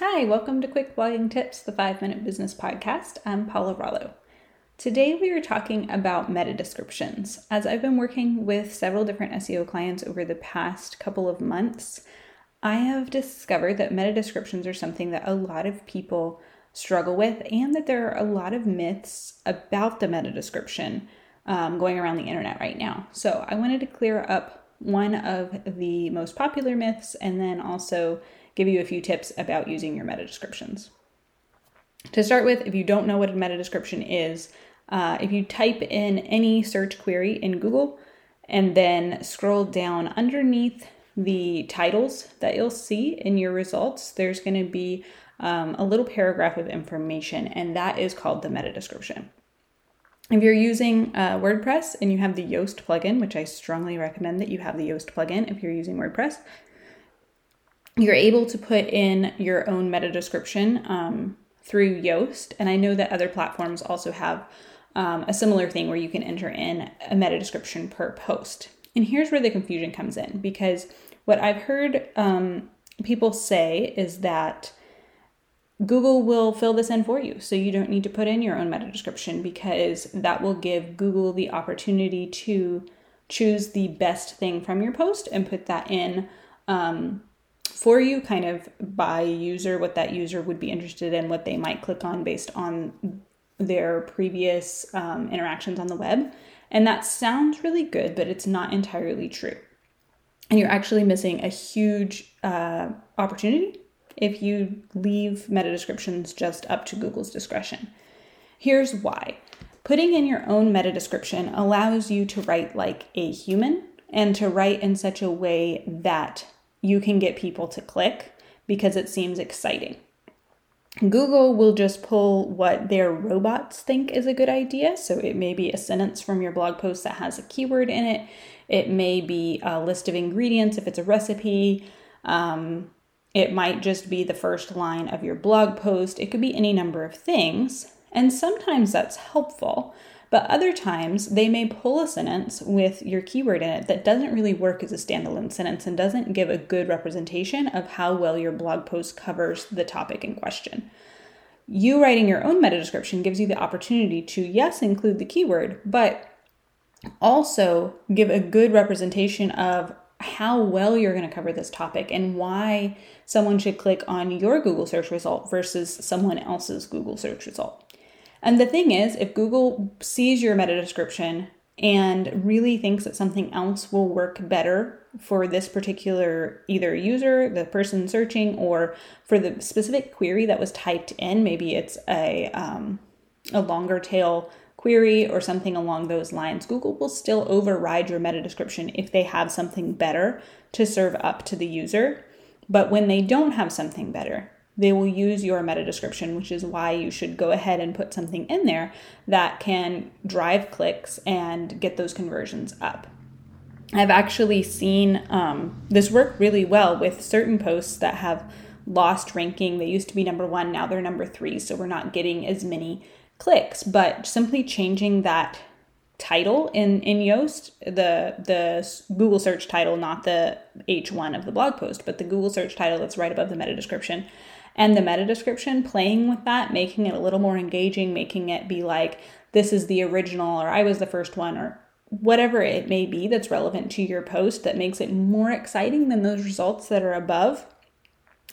Hi, welcome to Quick Blogging Tips, the 5 Minute Business Podcast. I'm Paula Rollo. Today we are talking about meta descriptions. As I've been working with several different SEO clients over the past couple of months, I have discovered that meta descriptions are something that a lot of people struggle with, and that there are a lot of myths about the meta description um, going around the internet right now. So I wanted to clear up one of the most popular myths and then also give you a few tips about using your meta descriptions. To start with, if you don't know what a meta description is, uh, if you type in any search query in Google and then scroll down underneath the titles that you'll see in your results, there's going to be um, a little paragraph of information, and that is called the meta description. If you're using uh, WordPress and you have the Yoast plugin, which I strongly recommend that you have the Yoast plugin if you're using WordPress, you're able to put in your own meta description um, through Yoast. And I know that other platforms also have um, a similar thing where you can enter in a meta description per post. And here's where the confusion comes in because what I've heard um, people say is that Google will fill this in for you. So you don't need to put in your own meta description because that will give Google the opportunity to choose the best thing from your post and put that in um, for you, kind of by user, what that user would be interested in, what they might click on based on their previous um, interactions on the web. And that sounds really good, but it's not entirely true. And you're actually missing a huge uh, opportunity if you leave meta descriptions just up to Google's discretion. Here's why. Putting in your own meta description allows you to write like a human and to write in such a way that you can get people to click because it seems exciting. Google will just pull what their robots think is a good idea. So it may be a sentence from your blog post that has a keyword in it. It may be a list of ingredients if it's a recipe. Um, it might just be the first line of your blog post. It could be any number of things. And sometimes that's helpful. But other times, they may pull a sentence with your keyword in it that doesn't really work as a standalone sentence and doesn't give a good representation of how well your blog post covers the topic in question. You writing your own meta description gives you the opportunity to, yes, include the keyword, but also give a good representation of how well you're going to cover this topic and why someone should click on your Google search result versus someone else's Google search result. And the thing is, if Google sees your meta description and really thinks that something else will work better for this particular either user, the person searching, or for the specific query that was typed in, maybe it's a um, a longer tail query or something along those lines, Google will still override your meta description if they have something better to serve up to the user. But when they don't have something better, they will use your meta description, which is why you should go ahead and put something in there that can drive clicks and get those conversions up. I've actually seen um, this work really well with certain posts that have lost ranking. They used to be number one, now they're number three, so we're not getting as many clicks. But simply changing that title in in Yoast, the the Google search title, not the H1 of the blog post, but the Google search title that's right above the meta description and the meta description, playing with that, making it a little more engaging, making it be like, this is the original, or I was the first one, or whatever it may be that's relevant to your post that makes it more exciting than those results that are above.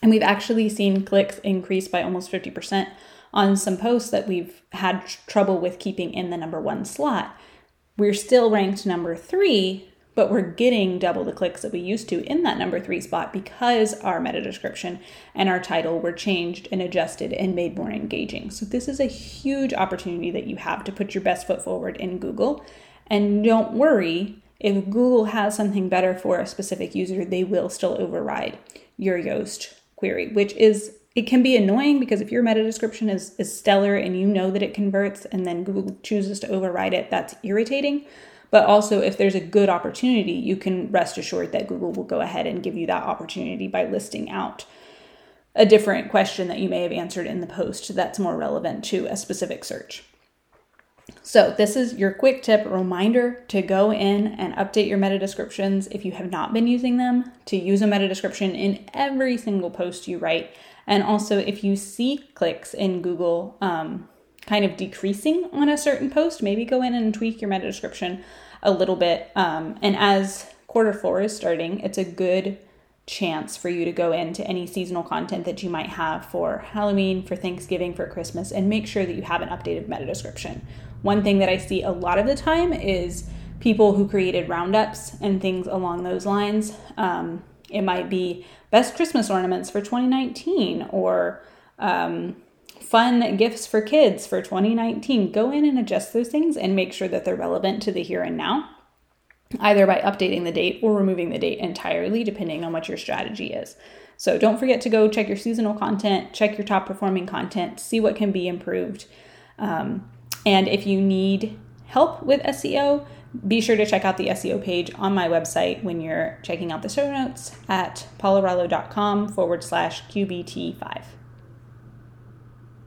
And we've actually seen clicks increase by almost 50% on some posts that we've had trouble with keeping in the number one slot. We're still ranked number three, but we're getting double the clicks that we used to in that number three spot because our meta description and our title were changed and adjusted and made more engaging. So, this is a huge opportunity that you have to put your best foot forward in Google. And don't worry, if Google has something better for a specific user, they will still override your Yoast query, which is it can be annoying because if your meta description is, is stellar and you know that it converts and then Google chooses to override it, that's irritating. But also, if there's a good opportunity, you can rest assured that Google will go ahead and give you that opportunity by listing out a different question that you may have answered in the post that's more relevant to a specific search. So, this is your quick tip reminder to go in and update your meta descriptions if you have not been using them, to use a meta description in every single post you write. And also, if you see clicks in Google um, kind of decreasing on a certain post, maybe go in and tweak your meta description a little bit. Um, and as quarter four is starting, it's a good chance for you to go into any seasonal content that you might have for Halloween, for Thanksgiving, for Christmas, and make sure that you have an updated meta description. One thing that I see a lot of the time is people who created roundups and things along those lines. Um, it might be best Christmas ornaments for 2019 or um, fun gifts for kids for 2019. Go in and adjust those things and make sure that they're relevant to the here and now either by updating the date or removing the date entirely, depending on what your strategy is. So don't forget to go check your seasonal content, check your top performing content, see what can be improved. Um, and if you need help with SEO, be sure to check out the SEO page on my website when you're checking out the show notes at paularollo.com forward slash QBT5.